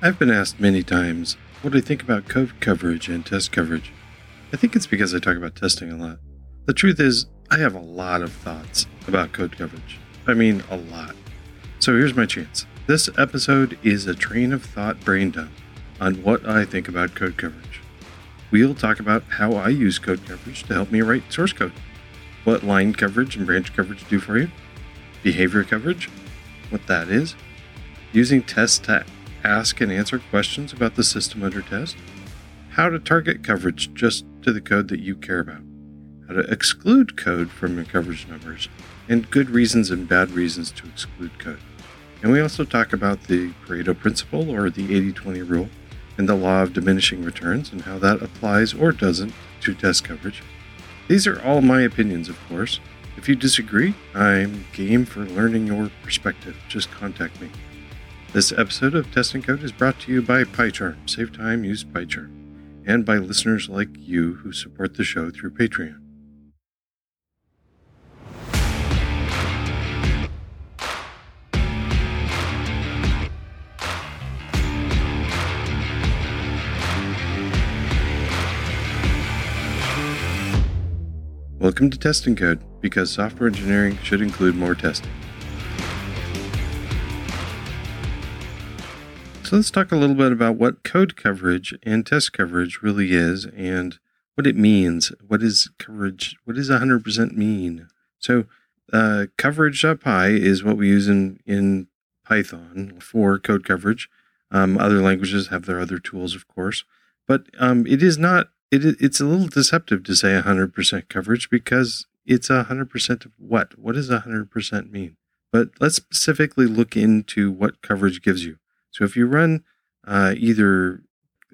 I've been asked many times what I think about code coverage and test coverage. I think it's because I talk about testing a lot. The truth is, I have a lot of thoughts about code coverage. I mean, a lot. So here's my chance. This episode is a train of thought brain dump on what I think about code coverage. We'll talk about how I use code coverage to help me write source code, what line coverage and branch coverage do for you, behavior coverage, what that is, using test to ask and answer questions about the system under test, how to target coverage just to the code that you care about, how to exclude code from your coverage numbers, and good reasons and bad reasons to exclude code. And we also talk about the Pareto principle or the 80 20 rule and the law of diminishing returns and how that applies or doesn't to test coverage. These are all my opinions, of course. If you disagree, I'm game for learning your perspective. Just contact me. This episode of Test and Code is brought to you by PyCharm. Save time, use PyCharm. And by listeners like you who support the show through Patreon. Welcome to Test and Code, because software engineering should include more testing. So let's talk a little bit about what code coverage and test coverage really is and what it means. What is coverage? What does 100% mean? So uh, coverage.py is what we use in, in Python for code coverage. Um, other languages have their other tools, of course, but um, it is not it, it's a little deceptive to say 100% coverage because it's 100% of what? What does 100% mean? But let's specifically look into what coverage gives you. So if you run uh, either,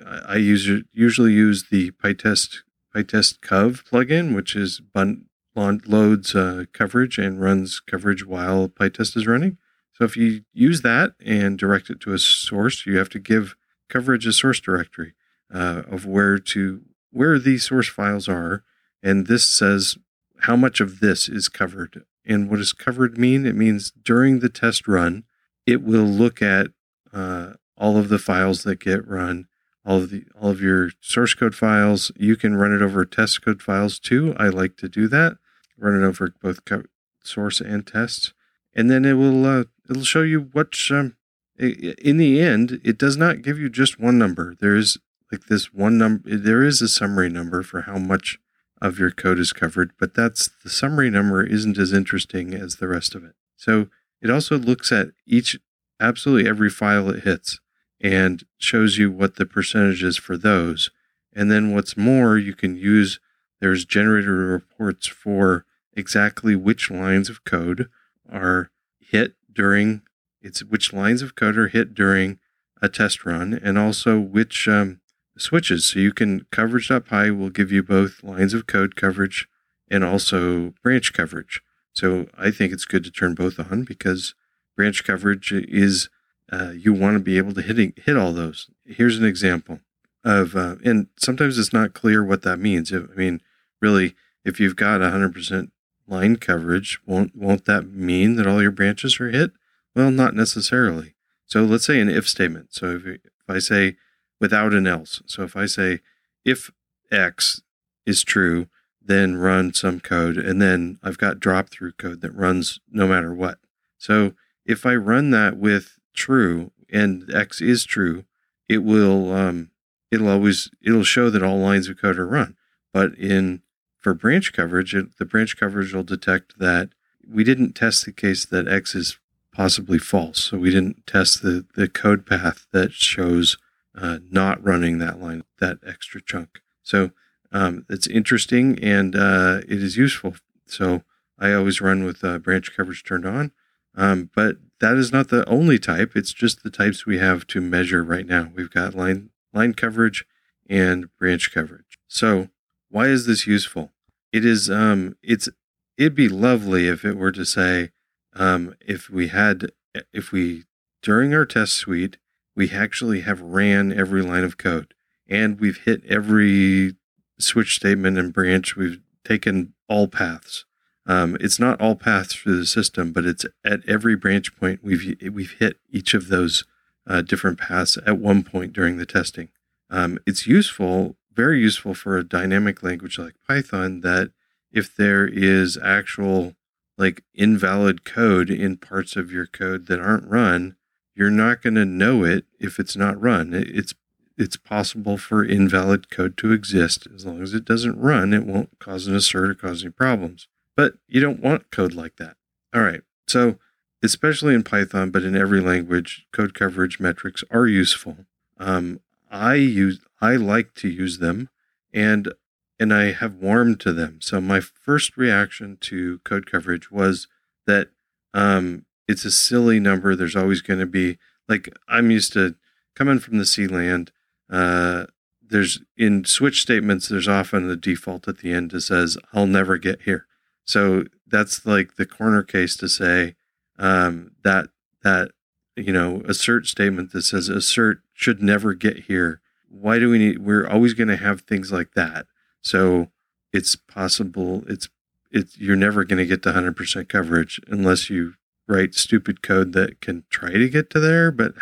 I use usually use the PyTest PyTest Cov plugin, which is bun, loads uh, coverage and runs coverage while PyTest is running. So if you use that and direct it to a source, you have to give coverage a source directory uh, of where to where these source files are. And this says how much of this is covered. And what does covered mean? It means during the test run, it will look at uh, all of the files that get run, all of the all of your source code files. You can run it over test code files too. I like to do that. Run it over both co- source and tests, and then it will uh, it'll show you what. Um, in the end, it does not give you just one number. There is like this one number there is a summary number for how much of your code is covered but that's the summary number isn't as interesting as the rest of it so it also looks at each absolutely every file it hits and shows you what the percentage is for those and then what's more you can use there's generator reports for exactly which lines of code are hit during it's which lines of code are hit during a test run and also which um, switches. So you can coverage.py will give you both lines of code coverage and also branch coverage. So I think it's good to turn both on because branch coverage is uh, you want to be able to hit hit all those. Here's an example of, uh, and sometimes it's not clear what that means. I mean, really, if you've got 100% line coverage, won't won't that mean that all your branches are hit? Well, not necessarily. So let's say an if statement. So if, if I say without an else. So if I say if X is true, then run some code, and then I've got drop through code that runs no matter what. So if I run that with true and X is true, it will um, it'll always it'll show that all lines of code are run. But in for branch coverage, it, the branch coverage will detect that we didn't test the case that X is possibly false. So we didn't test the, the code path that shows uh, not running that line, that extra chunk. So um, it's interesting and uh, it is useful. So I always run with uh, branch coverage turned on. Um, but that is not the only type. It's just the types we have to measure right now. We've got line line coverage and branch coverage. So why is this useful? It is um, it's it'd be lovely if it were to say um, if we had if we during our test suite we actually have ran every line of code and we've hit every switch statement and branch. We've taken all paths. Um, it's not all paths through the system, but it's at every branch point we've we've hit each of those uh, different paths at one point during the testing. Um, it's useful, very useful for a dynamic language like Python that if there is actual like invalid code in parts of your code that aren't run, you're not going to know it if it's not run. It's it's possible for invalid code to exist as long as it doesn't run. It won't cause an assert or cause any problems. But you don't want code like that. All right. So especially in Python, but in every language, code coverage metrics are useful. Um, I use I like to use them, and and I have warmed to them. So my first reaction to code coverage was that um, it's a silly number. There's always going to be like I'm used to coming from the C land. Uh, there's in switch statements. There's often the default at the end that says "I'll never get here." So that's like the corner case to say um, that that you know assert statement that says assert should never get here. Why do we need? We're always going to have things like that. So it's possible. It's it's you're never going to get to 100% coverage unless you write stupid code that can try to get to there. But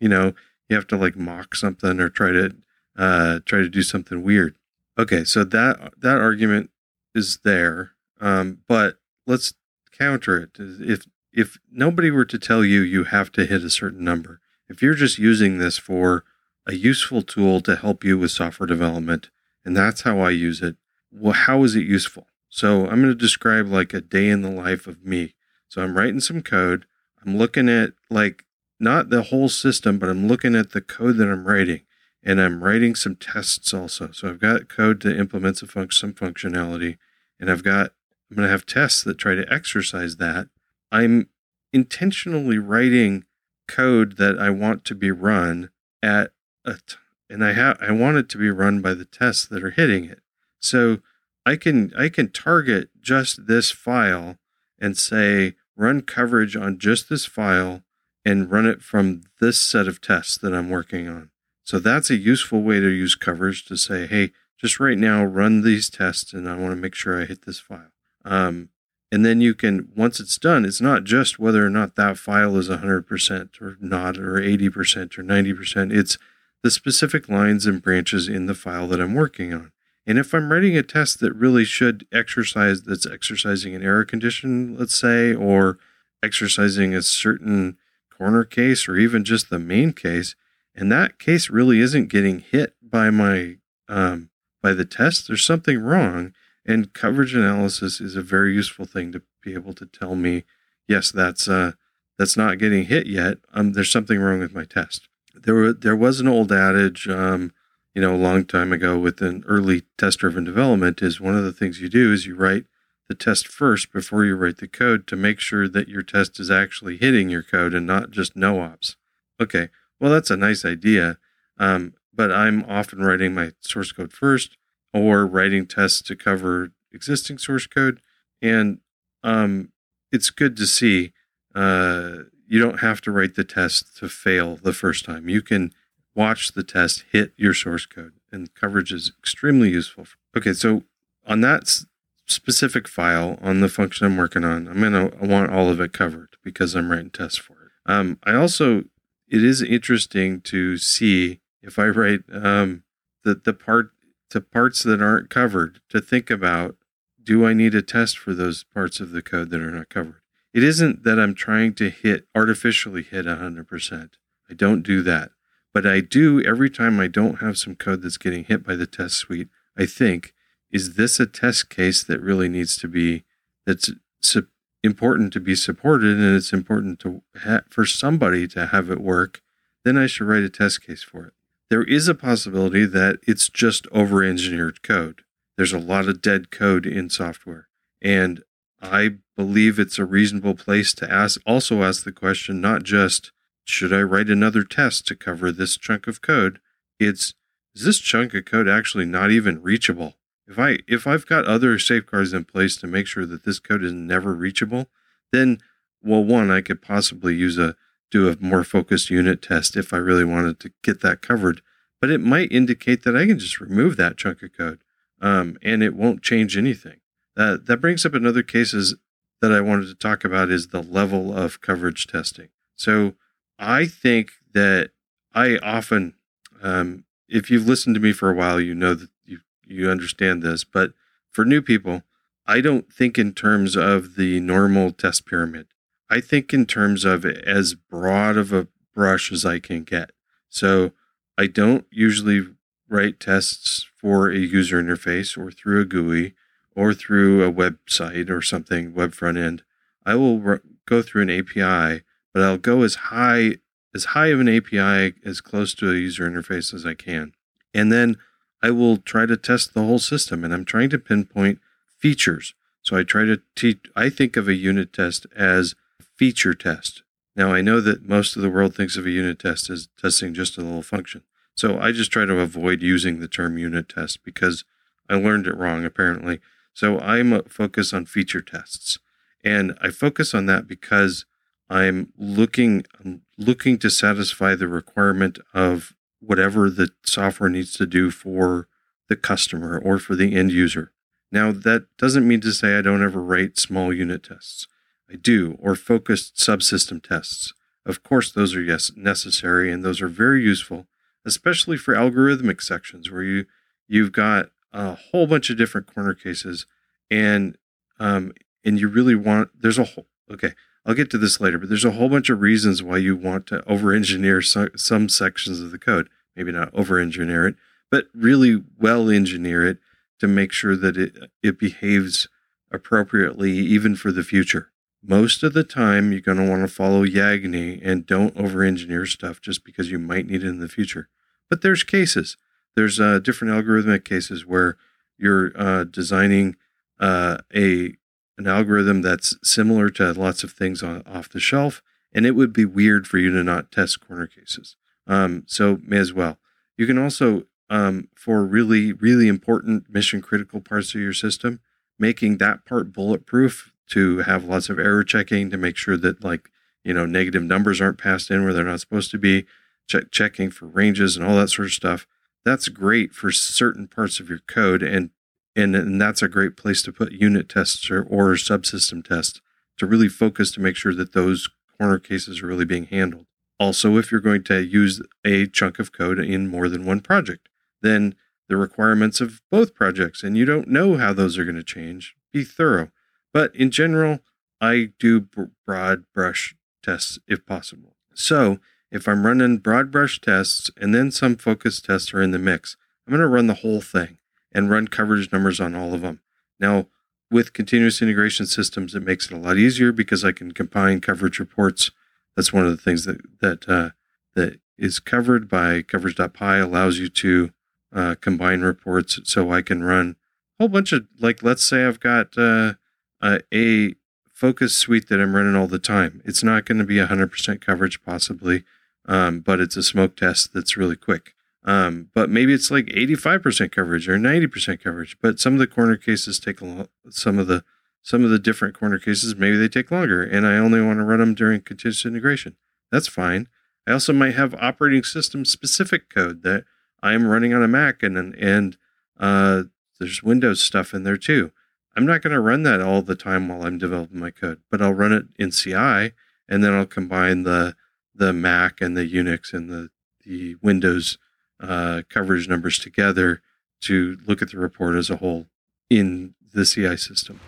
you know you have to like mock something or try to uh, try to do something weird. Okay, so that that argument is there, um, but let's counter it. If if nobody were to tell you you have to hit a certain number, if you're just using this for a useful tool to help you with software development, and that's how I use it, well, how is it useful? So I'm going to describe like a day in the life of me. So I'm writing some code. I'm looking at like not the whole system, but I'm looking at the code that I'm writing. And I'm writing some tests also. So I've got code to implement some, fun- some functionality, and I've got I'm going to have tests that try to exercise that. I'm intentionally writing code that I want to be run at a t- and I have I want it to be run by the tests that are hitting it. So I can I can target just this file and say run coverage on just this file and run it from this set of tests that I'm working on. So that's a useful way to use coverage to say, hey, just right now run these tests and I want to make sure I hit this file. Um, and then you can, once it's done, it's not just whether or not that file is 100% or not, or 80% or 90%. It's the specific lines and branches in the file that I'm working on. And if I'm writing a test that really should exercise, that's exercising an error condition, let's say, or exercising a certain corner case or even just the main case, and that case really isn't getting hit by my um, by the test, there's something wrong. And coverage analysis is a very useful thing to be able to tell me, yes, that's uh, that's not getting hit yet. Um, there's something wrong with my test. There were there was an old adage, um, you know, a long time ago with an early test-driven development is one of the things you do is you write the test first before you write the code to make sure that your test is actually hitting your code and not just no ops. Okay, well that's a nice idea, um, but I'm often writing my source code first or writing tests to cover existing source code. And um, it's good to see uh, you don't have to write the test to fail the first time. You can watch the test hit your source code, and coverage is extremely useful. Okay, so on that specific file on the function I'm working on, I'm gonna want all of it covered because I'm writing tests for it. Um, I also it is interesting to see if I write um, the the part to parts that aren't covered to think about do I need a test for those parts of the code that are not covered? It isn't that I'm trying to hit artificially hit 100%. I don't do that. But I do every time I don't have some code that's getting hit by the test suite, I think, is this a test case that really needs to be, that's su- important to be supported and it's important to ha- for somebody to have it work, then I should write a test case for it there is a possibility that it's just over engineered code. There's a lot of dead code in software. And I believe it's a reasonable place to ask, also ask the question, not just, should I write another test to cover this chunk of code? It's, is this chunk of code actually not even reachable? If I, if I've got other safeguards in place to make sure that this code is never reachable, then, well, one, I could possibly use a, do a more focused unit test if I really wanted to get that covered. But it might indicate that I can just remove that chunk of code um, and it won't change anything. Uh, that brings up another cases that I wanted to talk about is the level of coverage testing. So I think that I often, um, if you've listened to me for a while, you know that you, you understand this. But for new people, I don't think in terms of the normal test pyramid. I think in terms of as broad of a brush as I can get. So I don't usually write tests for a user interface or through a GUI or through a website or something, web front end. I will go through an API, but I'll go as high as high of an API as close to a user interface as I can. And then I will try to test the whole system and I'm trying to pinpoint features. So I try to teach I think of a unit test as feature test. Now I know that most of the world thinks of a unit test as testing just a little function. So I just try to avoid using the term unit test because I learned it wrong apparently. So I'm focused on feature tests. And I focus on that because I'm looking I'm looking to satisfy the requirement of whatever the software needs to do for the customer or for the end user. Now that doesn't mean to say I don't ever write small unit tests. I do or focused subsystem tests. Of course those are yes necessary and those are very useful, especially for algorithmic sections where you you've got a whole bunch of different corner cases and um, and you really want there's a whole okay I'll get to this later, but there's a whole bunch of reasons why you want to over engineer some, some sections of the code. Maybe not over engineer it, but really well engineer it to make sure that it, it behaves appropriately even for the future. Most of the time, you're going to want to follow Yagni and don't over engineer stuff just because you might need it in the future. But there's cases. There's uh, different algorithmic cases where you're uh, designing uh, a an algorithm that's similar to lots of things on, off the shelf, and it would be weird for you to not test corner cases. Um, so may as well. You can also, um, for really, really important mission critical parts of your system, making that part bulletproof to have lots of error checking to make sure that like you know negative numbers aren't passed in where they're not supposed to be, check, checking for ranges and all that sort of stuff. That's great for certain parts of your code and and, and that's a great place to put unit tests or, or subsystem tests to really focus to make sure that those corner cases are really being handled. Also, if you're going to use a chunk of code in more than one project, then the requirements of both projects, and you don't know how those are going to change, be thorough. But in general, I do broad brush tests if possible. So if I'm running broad brush tests and then some focus tests are in the mix, I'm going to run the whole thing and run coverage numbers on all of them. Now, with continuous integration systems, it makes it a lot easier because I can combine coverage reports. That's one of the things that that uh, that is covered by coverage.py allows you to uh, combine reports. So I can run a whole bunch of like, let's say I've got uh, a focus suite that I'm running all the time. It's not going to be 100% coverage possibly, um, but it's a smoke test that's really quick. Um, but maybe it's like 85% coverage or 90% coverage. But some of the corner cases take a some of the some of the different corner cases, maybe they take longer, and I only want to run them during continuous integration. That's fine. I also might have operating system specific code that I'm running on a Mac, and and uh, there's Windows stuff in there too. I'm not going to run that all the time while I'm developing my code, but I'll run it in CI, and then I'll combine the the Mac and the Unix and the the Windows uh, coverage numbers together to look at the report as a whole in the CI system.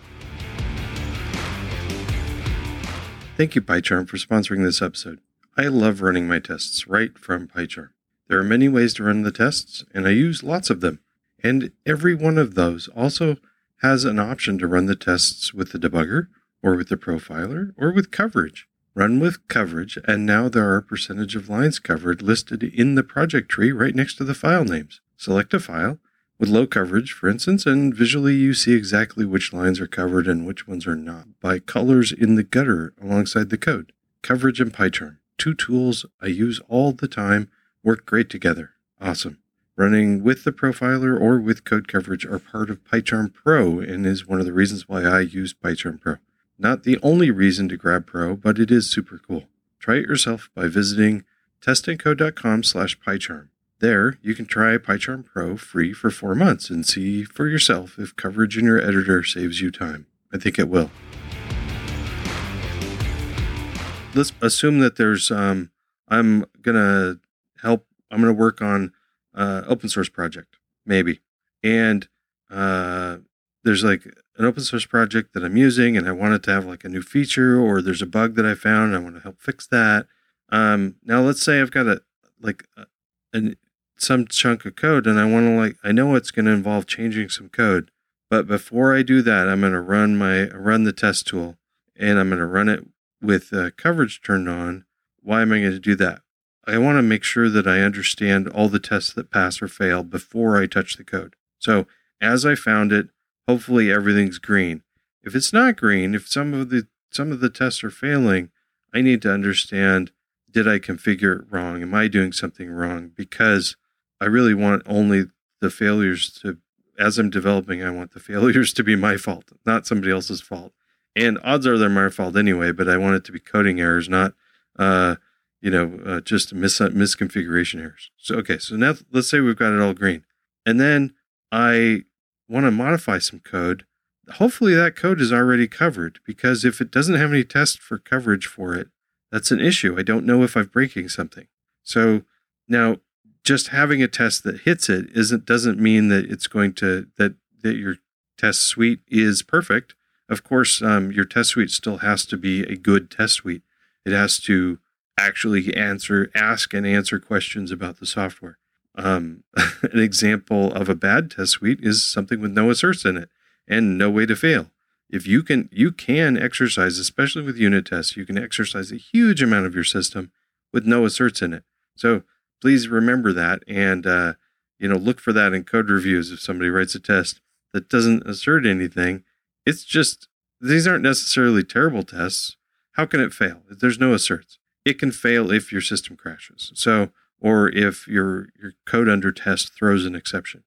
Thank you, PyCharm, for sponsoring this episode. I love running my tests right from PyCharm. There are many ways to run the tests, and I use lots of them. And every one of those also has an option to run the tests with the debugger, or with the profiler, or with coverage run with coverage, and now there are a percentage of lines covered listed in the project tree right next to the file names. Select a file with low coverage, for instance, and visually you see exactly which lines are covered and which ones are not by colors in the gutter alongside the code. Coverage and PyCharm, two tools I use all the time, work great together. Awesome. Running with the profiler or with code coverage are part of PyCharm Pro and is one of the reasons why I use PyCharm Pro. Not the only reason to grab Pro, but it is super cool. Try it yourself by visiting testandcode.com slash PyCharm. There, you can try PyCharm Pro free for four months and see for yourself if coverage in your editor saves you time. I think it will. Let's assume that there's um, I'm gonna help. I'm gonna work on uh, open source project maybe, and uh, there's like an open source project that I'm using, and I wanted to have like a new feature, or there's a bug that I found. I want to help fix that. Um, now let's say I've got a like a, an some chunk of code, and I want to like I know it's going to involve changing some code, but before I do that, I'm going to run my run the test tool, and I'm going to run it with uh, coverage turned on. Why am I going to do that? I want to make sure that I understand all the tests that pass or fail before I touch the code. So as I found it, hopefully everything's green. If it's not green, if some of the some of the tests are failing, I need to understand did I configure it wrong? Am I doing something wrong? Because I really want only the failures to as I'm developing, I want the failures to be my fault, not somebody else's fault. And odds are they're my fault anyway, but I want it to be coding errors, not uh, you know, uh, just mis- misconfiguration errors. So okay, so now let's say we've got it all green. And then I want to modify some code, hopefully that code is already covered because if it doesn't have any test for coverage for it, that's an issue. I don't know if I'm breaking something. So now just having a test that hits it isn't doesn't mean that it's going to that that your test suite is perfect. Of course, um, your test suite still has to be a good test suite. It has to actually answer, ask, and answer questions about the software. Um, an example of a bad test suite is something with no asserts in it and no way to fail. If you can, you can exercise, especially with unit tests, you can exercise a huge amount of your system with no asserts in it. So please remember that and, uh, you know, look for that in code reviews. If somebody writes a test that doesn't assert anything, it's just, these aren't necessarily terrible tests. How can it fail? There's no asserts, it can fail if your system crashes. So, or if your your code under test throws an exception.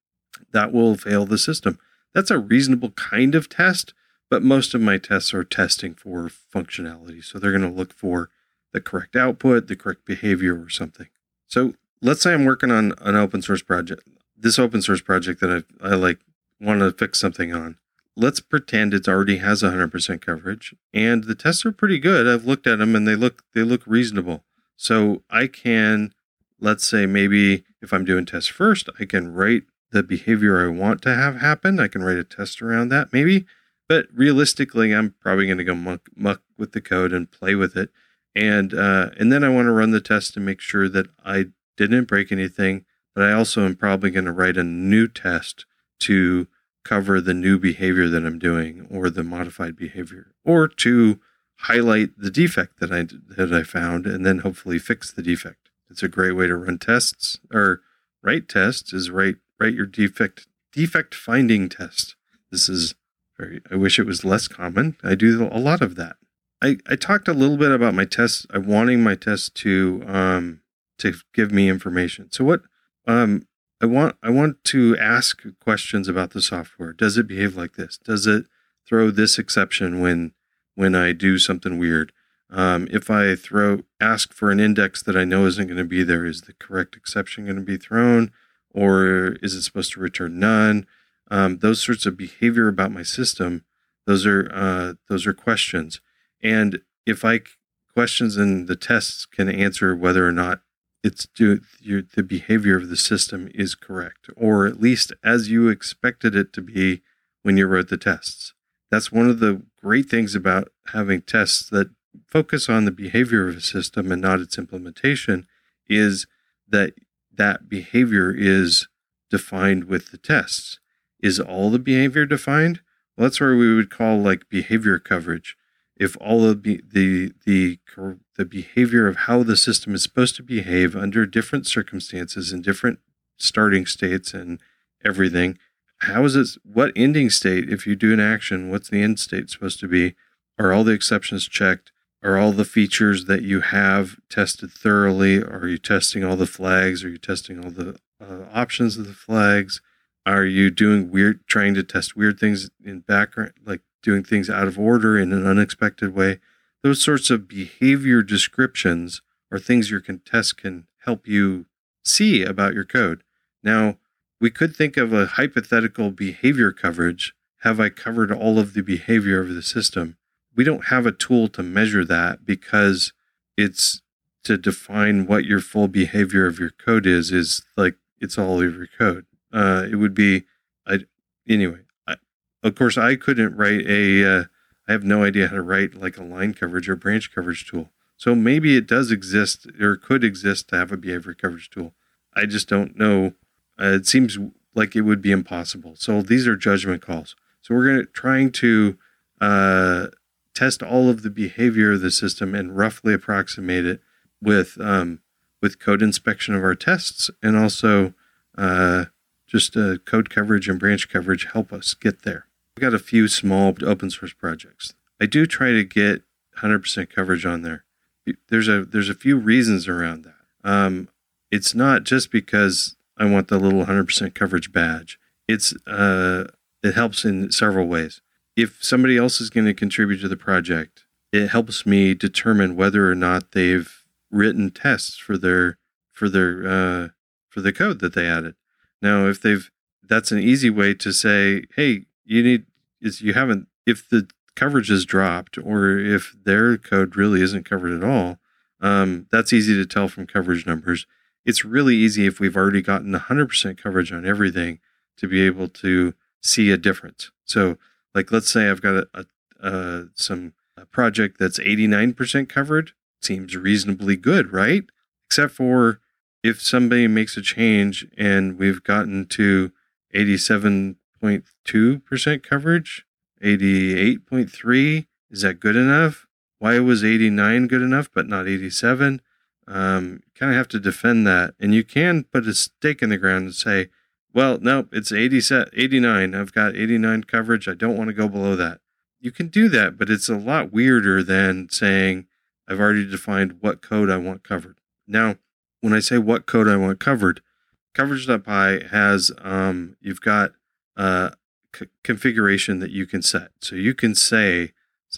That will fail the system. That's a reasonable kind of test, but most of my tests are testing for functionality. So they're going to look for the correct output, the correct behavior, or something. So let's say I'm working on an open source project. This open source project that I, I like want to fix something on. Let's pretend it already has 100% coverage, and the tests are pretty good. I've looked at them and they look they look reasonable. So I can let's say maybe if I'm doing tests first, I can write the behavior I want to have happen. I can write a test around that maybe. But realistically, I'm probably going to go muck, muck with the code and play with it. And, uh, and then I want to run the test to make sure that I didn't break anything. But I also am probably going to write a new test to cover the new behavior that I'm doing or the modified behavior or to highlight the defect that I, that I found and then hopefully fix the defect. It's a great way to run tests or write tests is write write your defect defect finding test. This is very I wish it was less common. I do a lot of that. I, I talked a little bit about my tests. I'm wanting my test to um to give me information. So what um I want I want to ask questions about the software. Does it behave like this? Does it throw this exception when when I do something weird? Um, if I throw ask for an index that I know isn't going to be there, is the correct exception going to be thrown, or is it supposed to return none? Um, those sorts of behavior about my system, those are uh, those are questions, and if I questions in the tests can answer whether or not it's your, the behavior of the system is correct, or at least as you expected it to be when you wrote the tests. That's one of the great things about having tests that focus on the behavior of a system and not its implementation is that that behavior is defined with the tests. Is all the behavior defined? Well, that's where we would call like behavior coverage. If all of the, the the the behavior of how the system is supposed to behave under different circumstances and different starting states and everything, how is it? What ending state? If you do an action, what's the end state supposed to be? Are all the exceptions checked? Are all the features that you have tested thoroughly? Are you testing all the flags? Are you testing all the uh, options of the flags? Are you doing weird, trying to test weird things in background, like doing things out of order in an unexpected way? Those sorts of behavior descriptions are things your test can help you see about your code. Now, we could think of a hypothetical behavior coverage. Have I covered all of the behavior of the system? we don't have a tool to measure that because it's to define what your full behavior of your code is is like it's all of your code. Uh, it would be, I anyway. Of course, I couldn't write a. Uh, I have no idea how to write like a line coverage or branch coverage tool. So maybe it does exist or could exist to have a behavior coverage tool. I just don't know. Uh, it seems like it would be impossible. So these are judgment calls. So we're going to trying to uh, test all of the behavior of the system and roughly approximate it with um, with code inspection of our tests and also uh, just uh, code coverage and branch coverage help us get there. We've got a few small open source projects. I do try to get 100% coverage on there. There's a there's a few reasons around that. Um, it's not just because I want the little 100% coverage badge. It's uh, it helps in several ways. If somebody else is going to contribute to the project, it helps me determine whether or not they've written tests for their for their uh, for the code that they added. Now, if they've that's an easy way to say, hey, you need is you haven't if the coverage is dropped or if their code really isn't covered at all. Um, that's easy to tell from coverage numbers. It's really easy if we've already gotten 100% coverage on everything to be able to see a difference. So, like, let's say I've got a, a, some a project that's 89% covered seems reasonably good, right? Except for if somebody makes a change and we've gotten to 87.2% coverage, 88.3, is that good enough? Why was 89 good enough but not 87? Um, kind of have to defend that. And you can put a stake in the ground and say, well, nope, it's 80 89. I've got 89 coverage. I don't want to go below that. You can do that, but it's a lot weirder than saying, I've already defined what code I want covered. Now, when I say what code I want covered, coverage.py has, um, you've got c- configuration that you can set. So you can say,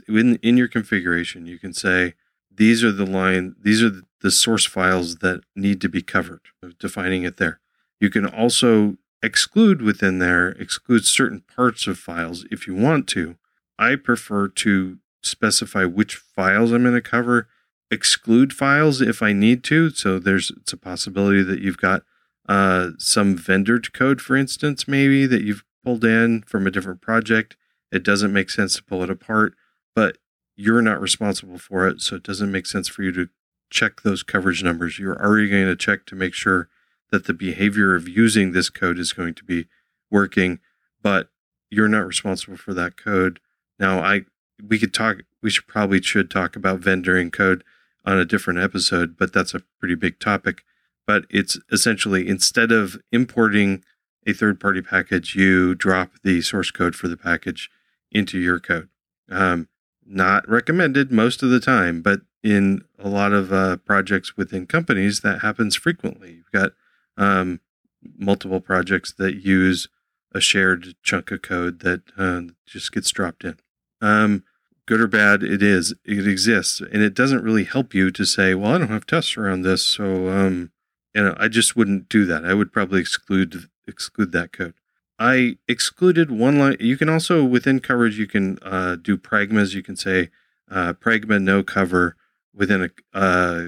in, in your configuration, you can say, these are the line, these are the source files that need to be covered, defining it there. You can also exclude within there, exclude certain parts of files if you want to. I prefer to specify which files I'm going to cover, exclude files if I need to. So there's it's a possibility that you've got uh, some vendor code, for instance, maybe that you've pulled in from a different project. It doesn't make sense to pull it apart, but you're not responsible for it. So it doesn't make sense for you to check those coverage numbers. You're already going to check to make sure that the behavior of using this code is going to be working, but you're not responsible for that code. Now, I we could talk we should probably should talk about vendoring code on a different episode but that's a pretty big topic. But it's essentially instead of importing a third party package you drop the source code for the package into your code. Um, not recommended most of the time but in a lot of uh, projects within companies that happens frequently. You've got um, multiple projects that use a shared chunk of code that uh, just gets dropped in. Um, good or bad, it is. It exists, and it doesn't really help you to say, "Well, I don't have tests around this, so um, you know, I just wouldn't do that. I would probably exclude exclude that code." I excluded one line. You can also within coverage, you can uh, do pragmas. You can say uh, pragma no cover within a, uh,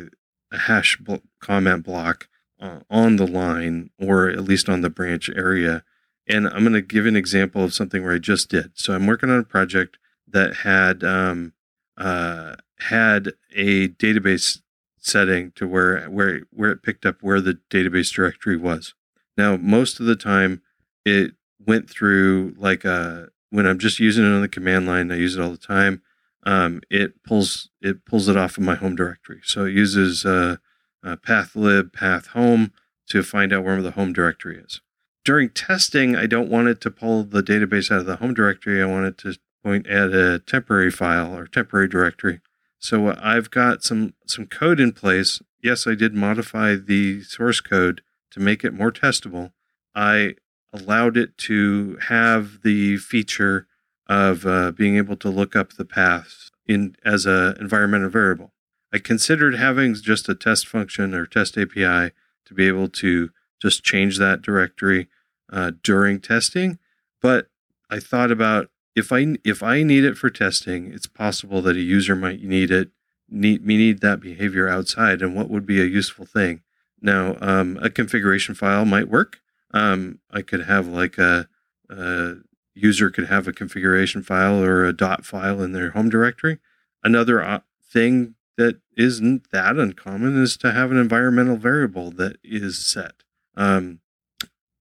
a hash bl- comment block uh, on the line, or at least on the branch area. And I'm going to give an example of something where I just did. So I'm working on a project that had um, uh, had a database setting to where where where it picked up where the database directory was. Now, most of the time, it went through like a uh, when I'm just using it on the command line. I use it all the time. Um, it pulls it pulls it off of my home directory. So it uses uh, uh, pathlib path home to find out where the home directory is. During testing, I don't want it to pull the database out of the home directory. I want it to point at a temporary file or temporary directory. So uh, I've got some some code in place. Yes, I did modify the source code to make it more testable. I allowed it to have the feature of uh, being able to look up the paths in as a environmental variable. I considered having just a test function or test API to be able to just change that directory uh, during testing, but I thought about if I if I need it for testing, it's possible that a user might need it need we need that behavior outside, and what would be a useful thing? Now, um, a configuration file might work. Um, I could have like a, a user could have a configuration file or a dot file in their home directory. Another thing that isn't that uncommon is to have an environmental variable that is set. Um,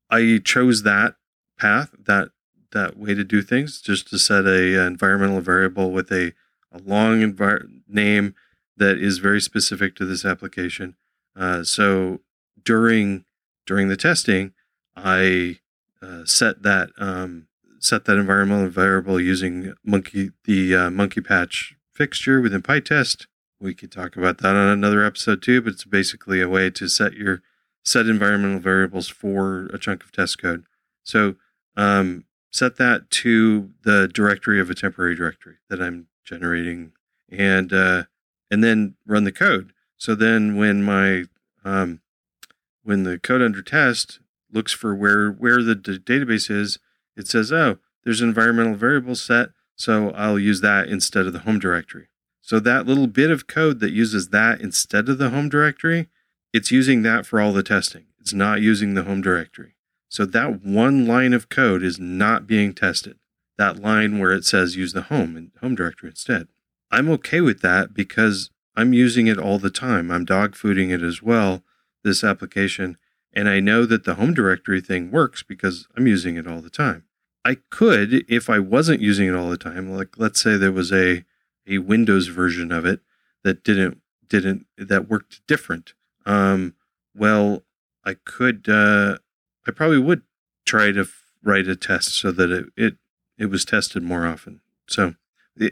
I chose that path, that that way to do things, just to set a, environmental variable with a, a long envir- name that is very specific to this application. Uh, so during during the testing, I uh, set that um, set that environmental variable using monkey the uh, monkey patch fixture within PyTest. We could talk about that on another episode too, but it's basically a way to set your set environmental variables for a chunk of test code. So um, set that to the directory of a temporary directory that I'm generating, and uh, and then run the code. So then when my um, when the code under test looks for where where the d- database is, it says, oh, there's an environmental variable set, so I'll use that instead of the home directory. So that little bit of code that uses that instead of the home directory, it's using that for all the testing. It's not using the home directory. So that one line of code is not being tested. That line where it says use the home and home directory instead. I'm okay with that because I'm using it all the time. I'm dog fooding it as well, this application. And I know that the home directory thing works because I'm using it all the time. I could, if I wasn't using it all the time, like let's say there was a, a Windows version of it that didn't didn't that worked different. Um, well, I could uh, I probably would try to write a test so that it it, it was tested more often. So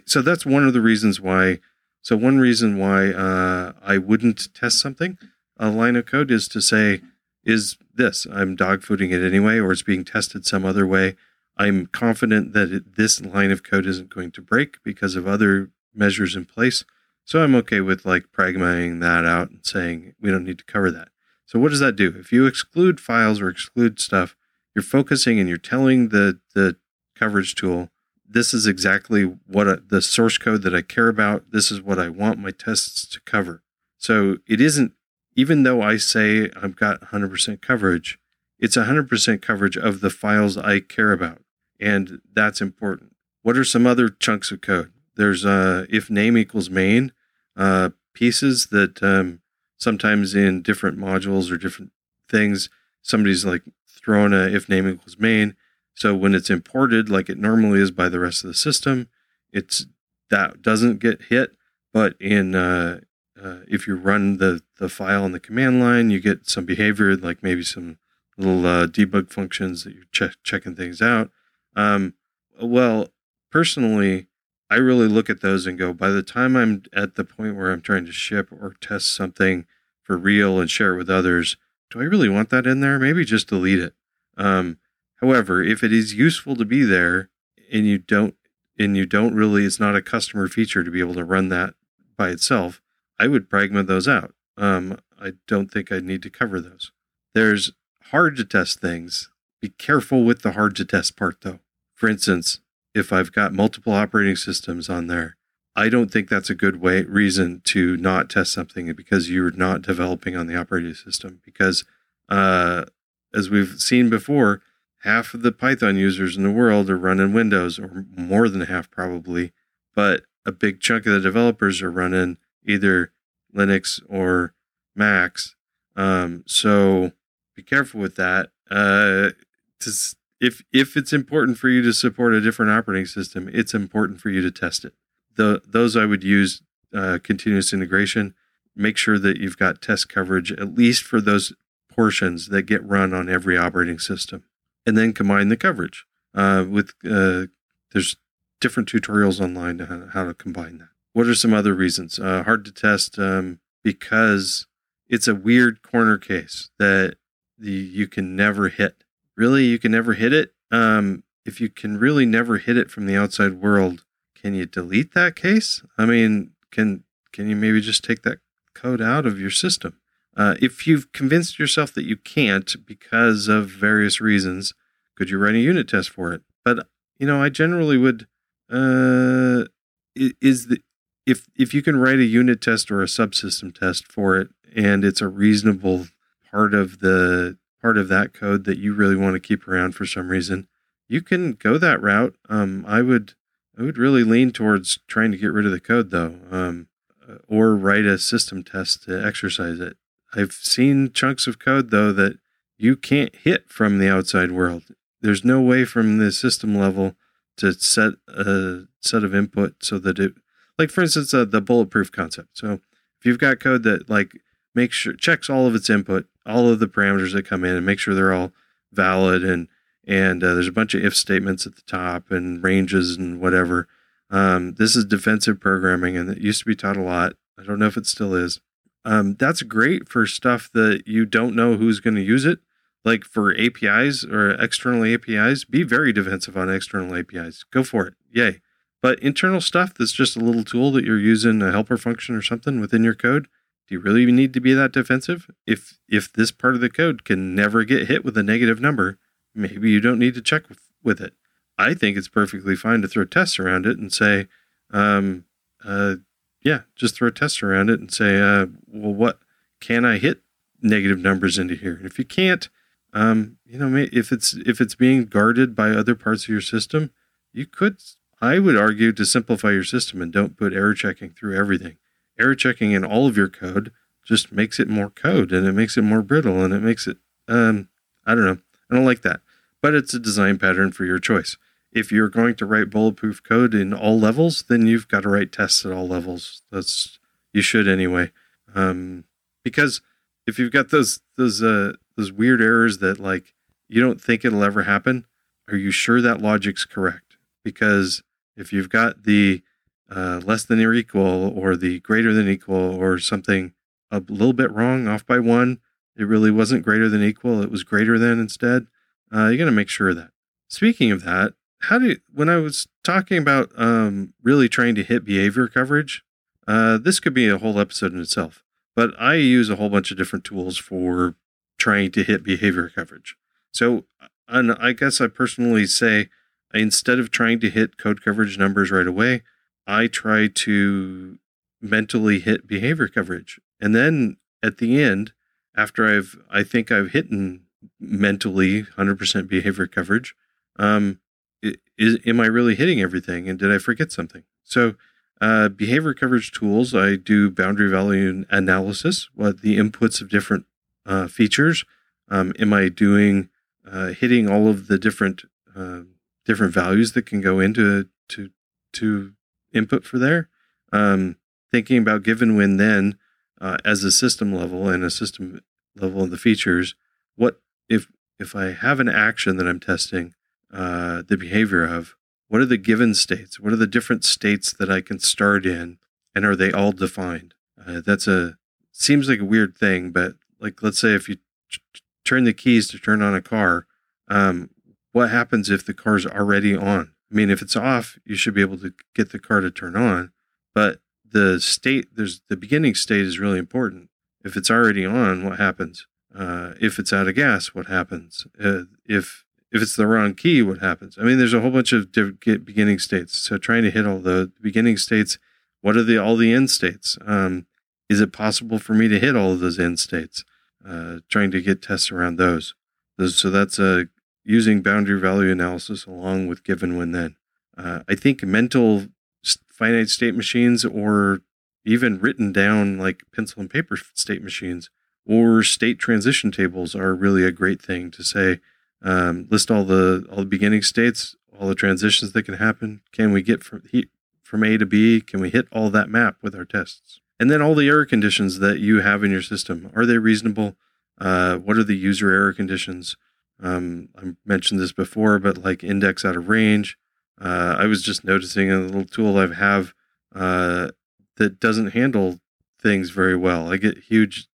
so that's one of the reasons why. So one reason why uh, I wouldn't test something a line of code is to say is this I'm dogfooding it anyway, or it's being tested some other way. I'm confident that it, this line of code isn't going to break because of other measures in place. So I'm okay with like pragmating that out and saying we don't need to cover that. So what does that do? If you exclude files or exclude stuff, you're focusing and you're telling the the coverage tool, this is exactly what the source code that I care about. This is what I want my tests to cover. So it isn't even though I say I've got 100% coverage, it's 100% coverage of the files I care about. And that's important. What are some other chunks of code? There's uh, if name equals main uh, pieces that um, sometimes in different modules or different things, somebody's like throwing a if name equals main. So when it's imported, like it normally is by the rest of the system, it's that doesn't get hit. But in uh, uh, if you run the the file on the command line, you get some behavior like maybe some little uh, debug functions that you're check, checking things out. Um, well, personally, I really look at those and go, by the time I'm at the point where I'm trying to ship or test something for real and share it with others, do I really want that in there? Maybe just delete it. Um, however, if it is useful to be there and you don't, and you don't really, it's not a customer feature to be able to run that by itself, I would pragma those out. Um, I don't think I need to cover those. There's hard to test things. Be careful with the hard to test part though. For instance, if I've got multiple operating systems on there, I don't think that's a good way reason to not test something because you're not developing on the operating system. Because uh, as we've seen before, half of the Python users in the world are running Windows, or more than half probably, but a big chunk of the developers are running either Linux or Macs. Um, so be careful with that. Uh, if if it's important for you to support a different operating system, it's important for you to test it. The those I would use uh, continuous integration. Make sure that you've got test coverage at least for those portions that get run on every operating system, and then combine the coverage uh, with. Uh, there's different tutorials online to how to combine that. What are some other reasons? Uh, hard to test um, because it's a weird corner case that the, you can never hit really you can never hit it. Um, if you can really never hit it from the outside world, can you delete that case? I mean, can can you maybe just take that code out of your system? Uh, if you've convinced yourself that you can't because of various reasons, could you write a unit test for it? But you know, I generally would. Uh, is the if if you can write a unit test or a subsystem test for it, and it's a reasonable part of the part of that code that you really want to keep around for some reason, you can go that route. Um, I would I would really lean towards trying to get rid of the code though, um, or write a system test to exercise it. I've seen chunks of code though that you can't hit from the outside world. There's no way from the system level to set a set of input so that it, like for instance, uh, the bulletproof concept. So if you've got code that like makes sure checks all of its input, all of the parameters that come in, and make sure they're all valid, and and uh, there's a bunch of if statements at the top and ranges and whatever. Um, this is defensive programming, and it used to be taught a lot. I don't know if it still is. Um, that's great for stuff that you don't know who's going to use it like for APIs or external APIs, be very defensive on external APIs. Go for it. Yay. But internal stuff that's just a little tool that you're using, a helper function or something within your code, do you really need to be that defensive? If if this part of the code can never get hit with a negative number, maybe you don't need to check with, with it. I think it's perfectly fine to throw tests around it and say, um, uh, yeah, just throw tests around it and say, uh, well, what can I hit negative numbers into here? And if you can't, um, you know, if it's if it's being guarded by other parts of your system, you could. I would argue to simplify your system and don't put error checking through everything. Error checking in all of your code just makes it more code and it makes it more brittle and it makes it. Um, I don't know. I don't like that, but it's a design pattern for your choice. If you're going to write bulletproof code in all levels, then you've got to write tests at all levels. That's you should anyway, um, because if you've got those those uh, those weird errors that like you don't think it'll ever happen, are you sure that logic's correct? Because if you've got the uh, less than or equal or the greater than equal or something a little bit wrong, off by one, it really wasn't greater than equal, it was greater than instead. Uh, you got to make sure that. Speaking of that, how do you, when I was talking about um, really trying to hit behavior coverage, uh, this could be a whole episode in itself. But I use a whole bunch of different tools for trying to hit behavior coverage. So, and I guess I personally say instead of trying to hit code coverage numbers right away, I try to mentally hit behavior coverage. And then at the end, after I've, I think I've hit mentally 100% behavior coverage, um, is, am I really hitting everything? And did I forget something? So, uh, behavior coverage tools, I do boundary value analysis, what the inputs of different uh, features? Um, am I doing uh, hitting all of the different uh, different values that can go into to to input for there? Um, thinking about given when then uh, as a system level and a system level of the features. What if if I have an action that I'm testing uh, the behavior of? What are the given states? What are the different states that I can start in, and are they all defined? Uh, that's a seems like a weird thing, but like let's say if you turn the keys to turn on a car, um, what happens if the car's already on? I mean, if it's off, you should be able to get the car to turn on, but the state there's the beginning state is really important. If it's already on, what happens? Uh, if it's out of gas, what happens? Uh, if if it's the wrong key, what happens? I mean, there's a whole bunch of beginning states. So trying to hit all the beginning states, what are the all the end states? Um, is it possible for me to hit all of those end states? Uh, trying to get tests around those. So that's uh, using boundary value analysis along with given when then. Uh, I think mental finite state machines or even written down like pencil and paper state machines or state transition tables are really a great thing to say um, list all the all the beginning states all the transitions that can happen can we get from from a to b can we hit all that map with our tests and then all the error conditions that you have in your system are they reasonable? Uh, what are the user error conditions? Um, I mentioned this before, but like index out of range. Uh, I was just noticing a little tool I have uh, that doesn't handle things very well. I get huge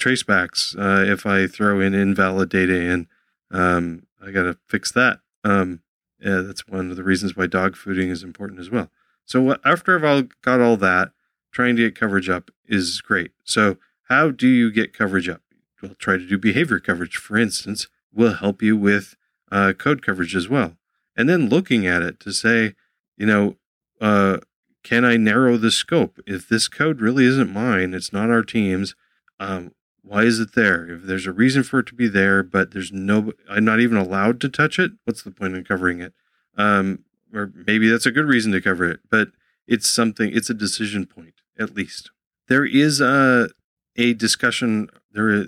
tracebacks uh, if I throw in invalid data in. Um, I got to fix that. Um, yeah, that's one of the reasons why dog fooding is important as well. So after I've all got all that, trying to get coverage up is great. So, how do you get coverage up? Well, try to do behavior coverage, for instance, will help you with uh, code coverage as well. And then looking at it to say, you know, uh, can I narrow the scope? If this code really isn't mine, it's not our team's. Um, why is it there? If there's a reason for it to be there, but there's no, I'm not even allowed to touch it. What's the point in covering it? Um, or maybe that's a good reason to cover it, but it's something. It's a decision point at least. There is a a discussion there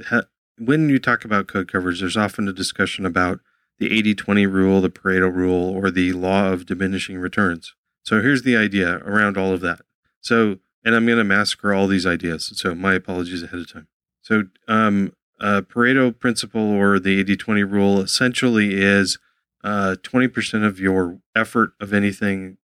when you talk about code coverage. There's often a discussion about the 80-20 rule, the Pareto rule, or the law of diminishing returns. So here's the idea around all of that. So, and I'm going to massacre all these ideas. So my apologies ahead of time. So, um, uh, Pareto principle or the 80 20 rule essentially is uh, 20% of your effort of anything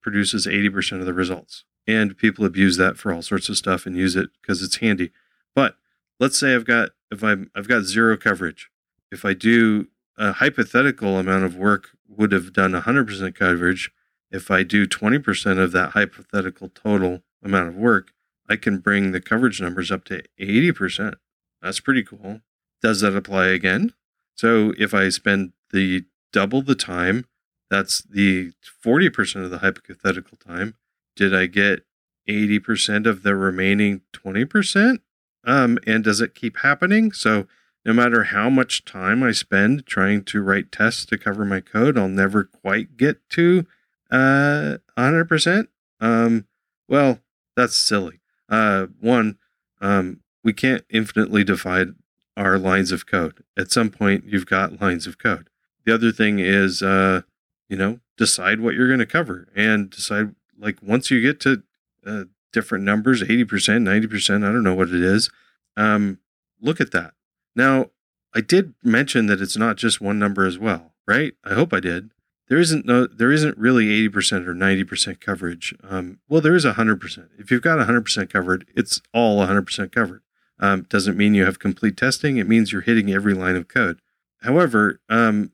produces 80% of the results. And people abuse that for all sorts of stuff and use it because it's handy. But let's say I've got if I'm I've got zero coverage. If I do a hypothetical amount of work would have done 100% coverage, if I do 20% of that hypothetical total amount of work, I can bring the coverage numbers up to 80%. That's pretty cool. Does that apply again? So if I spend the double the time, that's the 40% of the hypothetical time. Did I get 80% of the remaining 20%? Um, and does it keep happening? So no matter how much time I spend trying to write tests to cover my code, I'll never quite get to uh, 100%. Um, well, that's silly. Uh, one, um, we can't infinitely divide our lines of code. At some point, you've got lines of code. The other thing is, uh, you know, decide what you're going to cover and decide, like, once you get to uh, different numbers 80%, 90%, I don't know what it is, um, look at that. Now, I did mention that it's not just one number as well, right? I hope I did. There isn't no there isn't really 80% or 90% coverage. Um, well there is 100% if you've got 100% covered it's all 100% covered. Um, doesn't mean you have complete testing. It means you're hitting every line of code. However um,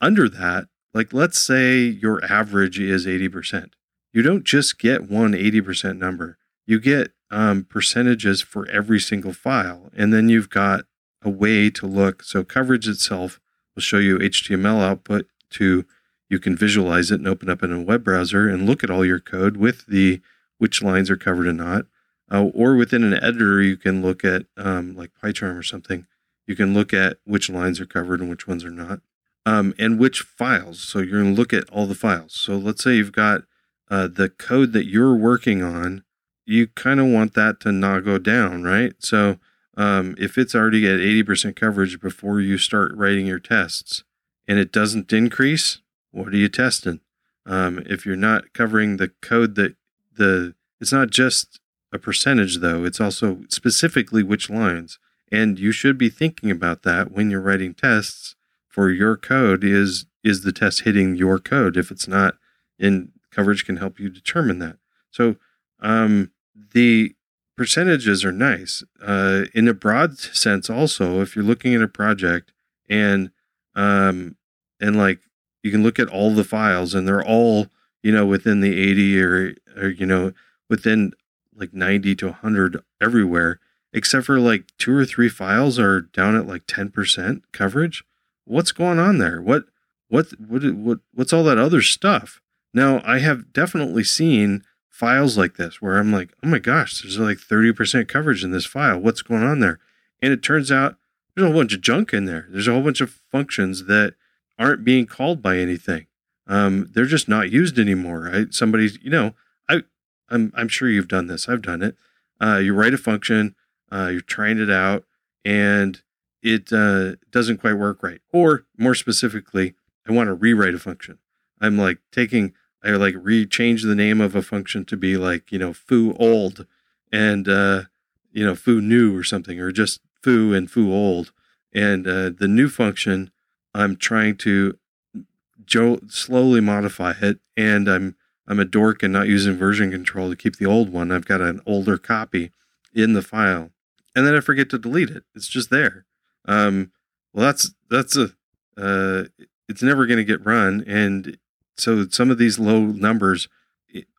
under that like let's say your average is 80% you don't just get one 80% number you get um, percentages for every single file and then you've got a way to look so coverage itself will show you html output to you can visualize it and open up in a web browser and look at all your code with the which lines are covered and not. Uh, or within an editor, you can look at um, like PyCharm or something. You can look at which lines are covered and which ones are not, um, and which files. So you're going to look at all the files. So let's say you've got uh, the code that you're working on. You kind of want that to not go down, right? So um, if it's already at 80% coverage before you start writing your tests and it doesn't increase, what are you testing? Um, if you're not covering the code that the, it's not just a percentage though, it's also specifically which lines. And you should be thinking about that when you're writing tests for your code. Is, is the test hitting your code? If it's not, and coverage can help you determine that. So, um, the percentages are nice. Uh, in a broad sense, also, if you're looking at a project and, um, and like you can look at all the files and they're all you know within the 80 or or you know within like 90 to 100 everywhere except for like two or three files are down at like 10% coverage what's going on there what what what what what's all that other stuff now i have definitely seen files like this where i'm like oh my gosh there's like 30% coverage in this file what's going on there and it turns out there's a whole bunch of junk in there there's a whole bunch of functions that aren't being called by anything. Um, they're just not used anymore, right? Somebody's, you know, I, I'm, I'm sure you've done this. I've done it. Uh, you write a function, uh, you're trying it out, and it uh, doesn't quite work right. Or more specifically, I want to rewrite a function. I'm like taking, I like re-change the name of a function to be like, you know, foo old and, uh, you know, foo new or something, or just foo and foo old. And uh, the new function I'm trying to jo- slowly modify it, and I'm I'm a dork and not using version control to keep the old one. I've got an older copy in the file, and then I forget to delete it. It's just there. Um, well, that's that's a uh, it's never going to get run, and so some of these low numbers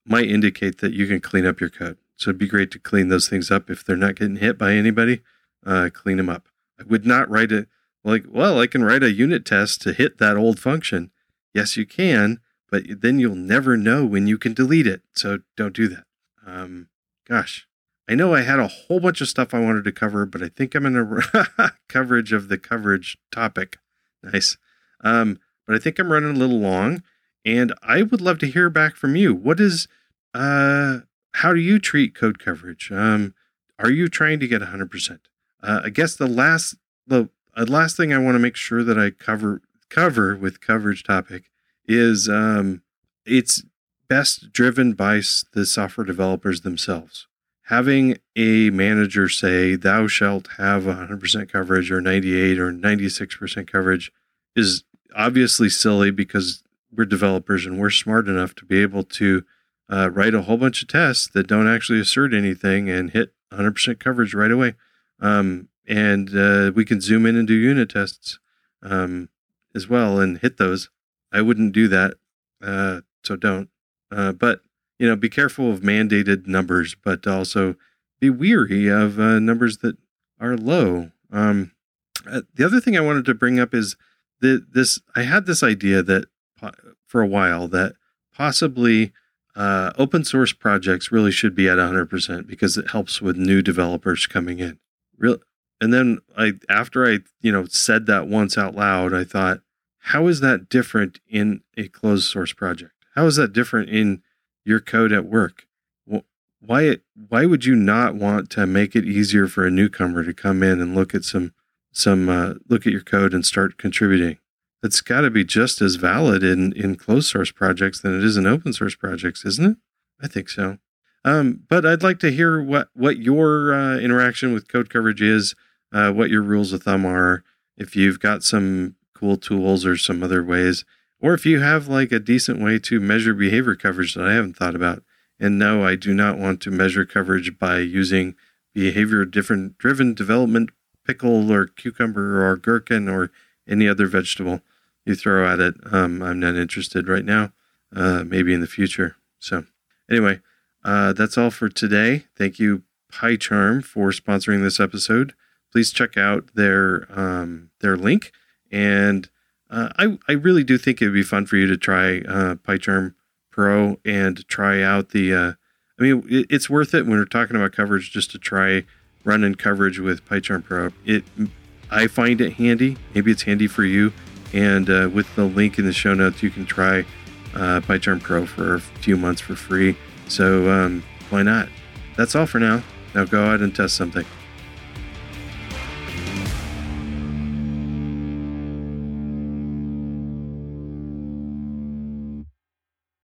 might indicate that you can clean up your code. So it'd be great to clean those things up if they're not getting hit by anybody. Uh, clean them up. I would not write it like, well, I can write a unit test to hit that old function. Yes, you can, but then you'll never know when you can delete it. So don't do that. Um, gosh, I know I had a whole bunch of stuff I wanted to cover, but I think I'm in a coverage of the coverage topic. Nice. Um, but I think I'm running a little long, and I would love to hear back from you. What is, uh, how do you treat code coverage? Um, are you trying to get 100%? Uh, I guess the last the uh, last thing I want to make sure that I cover cover with coverage topic is um, it's best driven by the software developers themselves. Having a manager say thou shalt have 100% coverage or 98 or 96% coverage is obviously silly because we're developers and we're smart enough to be able to uh, write a whole bunch of tests that don't actually assert anything and hit 100% coverage right away. Um, and uh, we can zoom in and do unit tests um, as well and hit those. I wouldn't do that, uh, so don't. Uh, but you know, be careful of mandated numbers, but also be weary of uh, numbers that are low. Um, uh, the other thing I wanted to bring up is that this. I had this idea that for a while that possibly uh, open source projects really should be at 100% because it helps with new developers coming in. Real, and then I, after I, you know, said that once out loud, I thought, how is that different in a closed source project? How is that different in your code at work? Why, why would you not want to make it easier for a newcomer to come in and look at some, some, uh, look at your code and start contributing? That's got to be just as valid in, in closed source projects than it is in open source projects, isn't it? I think so. Um, but I'd like to hear what, what your uh, interaction with code coverage is, uh, what your rules of thumb are, if you've got some cool tools or some other ways, or if you have like a decent way to measure behavior coverage that I haven't thought about. And no, I do not want to measure coverage by using behavior different driven development pickle or cucumber or gherkin or any other vegetable you throw at it. Um, I'm not interested right now. Uh, maybe in the future. So, anyway, uh, that's all for today. Thank you, PyCharm, for sponsoring this episode. Please check out their um, their link, and uh, I I really do think it would be fun for you to try uh, PyCharm Pro and try out the. Uh, I mean, it, it's worth it when we're talking about coverage just to try running coverage with PyCharm Pro. It I find it handy. Maybe it's handy for you. And uh, with the link in the show notes, you can try uh, PyCharm Pro for a few months for free. So um, why not? That's all for now. Now go out and test something.